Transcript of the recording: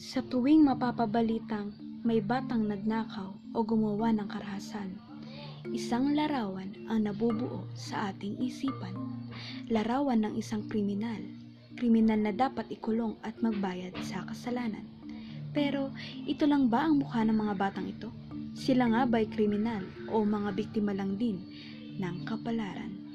Sa tuwing mapapabalitang may batang nagnakaw o gumawa ng karahasan, isang larawan ang nabubuo sa ating isipan. Larawan ng isang kriminal, kriminal na dapat ikulong at magbayad sa kasalanan. Pero ito lang ba ang mukha ng mga batang ito? Sila nga ba'y kriminal o mga biktima lang din ng kapalaran?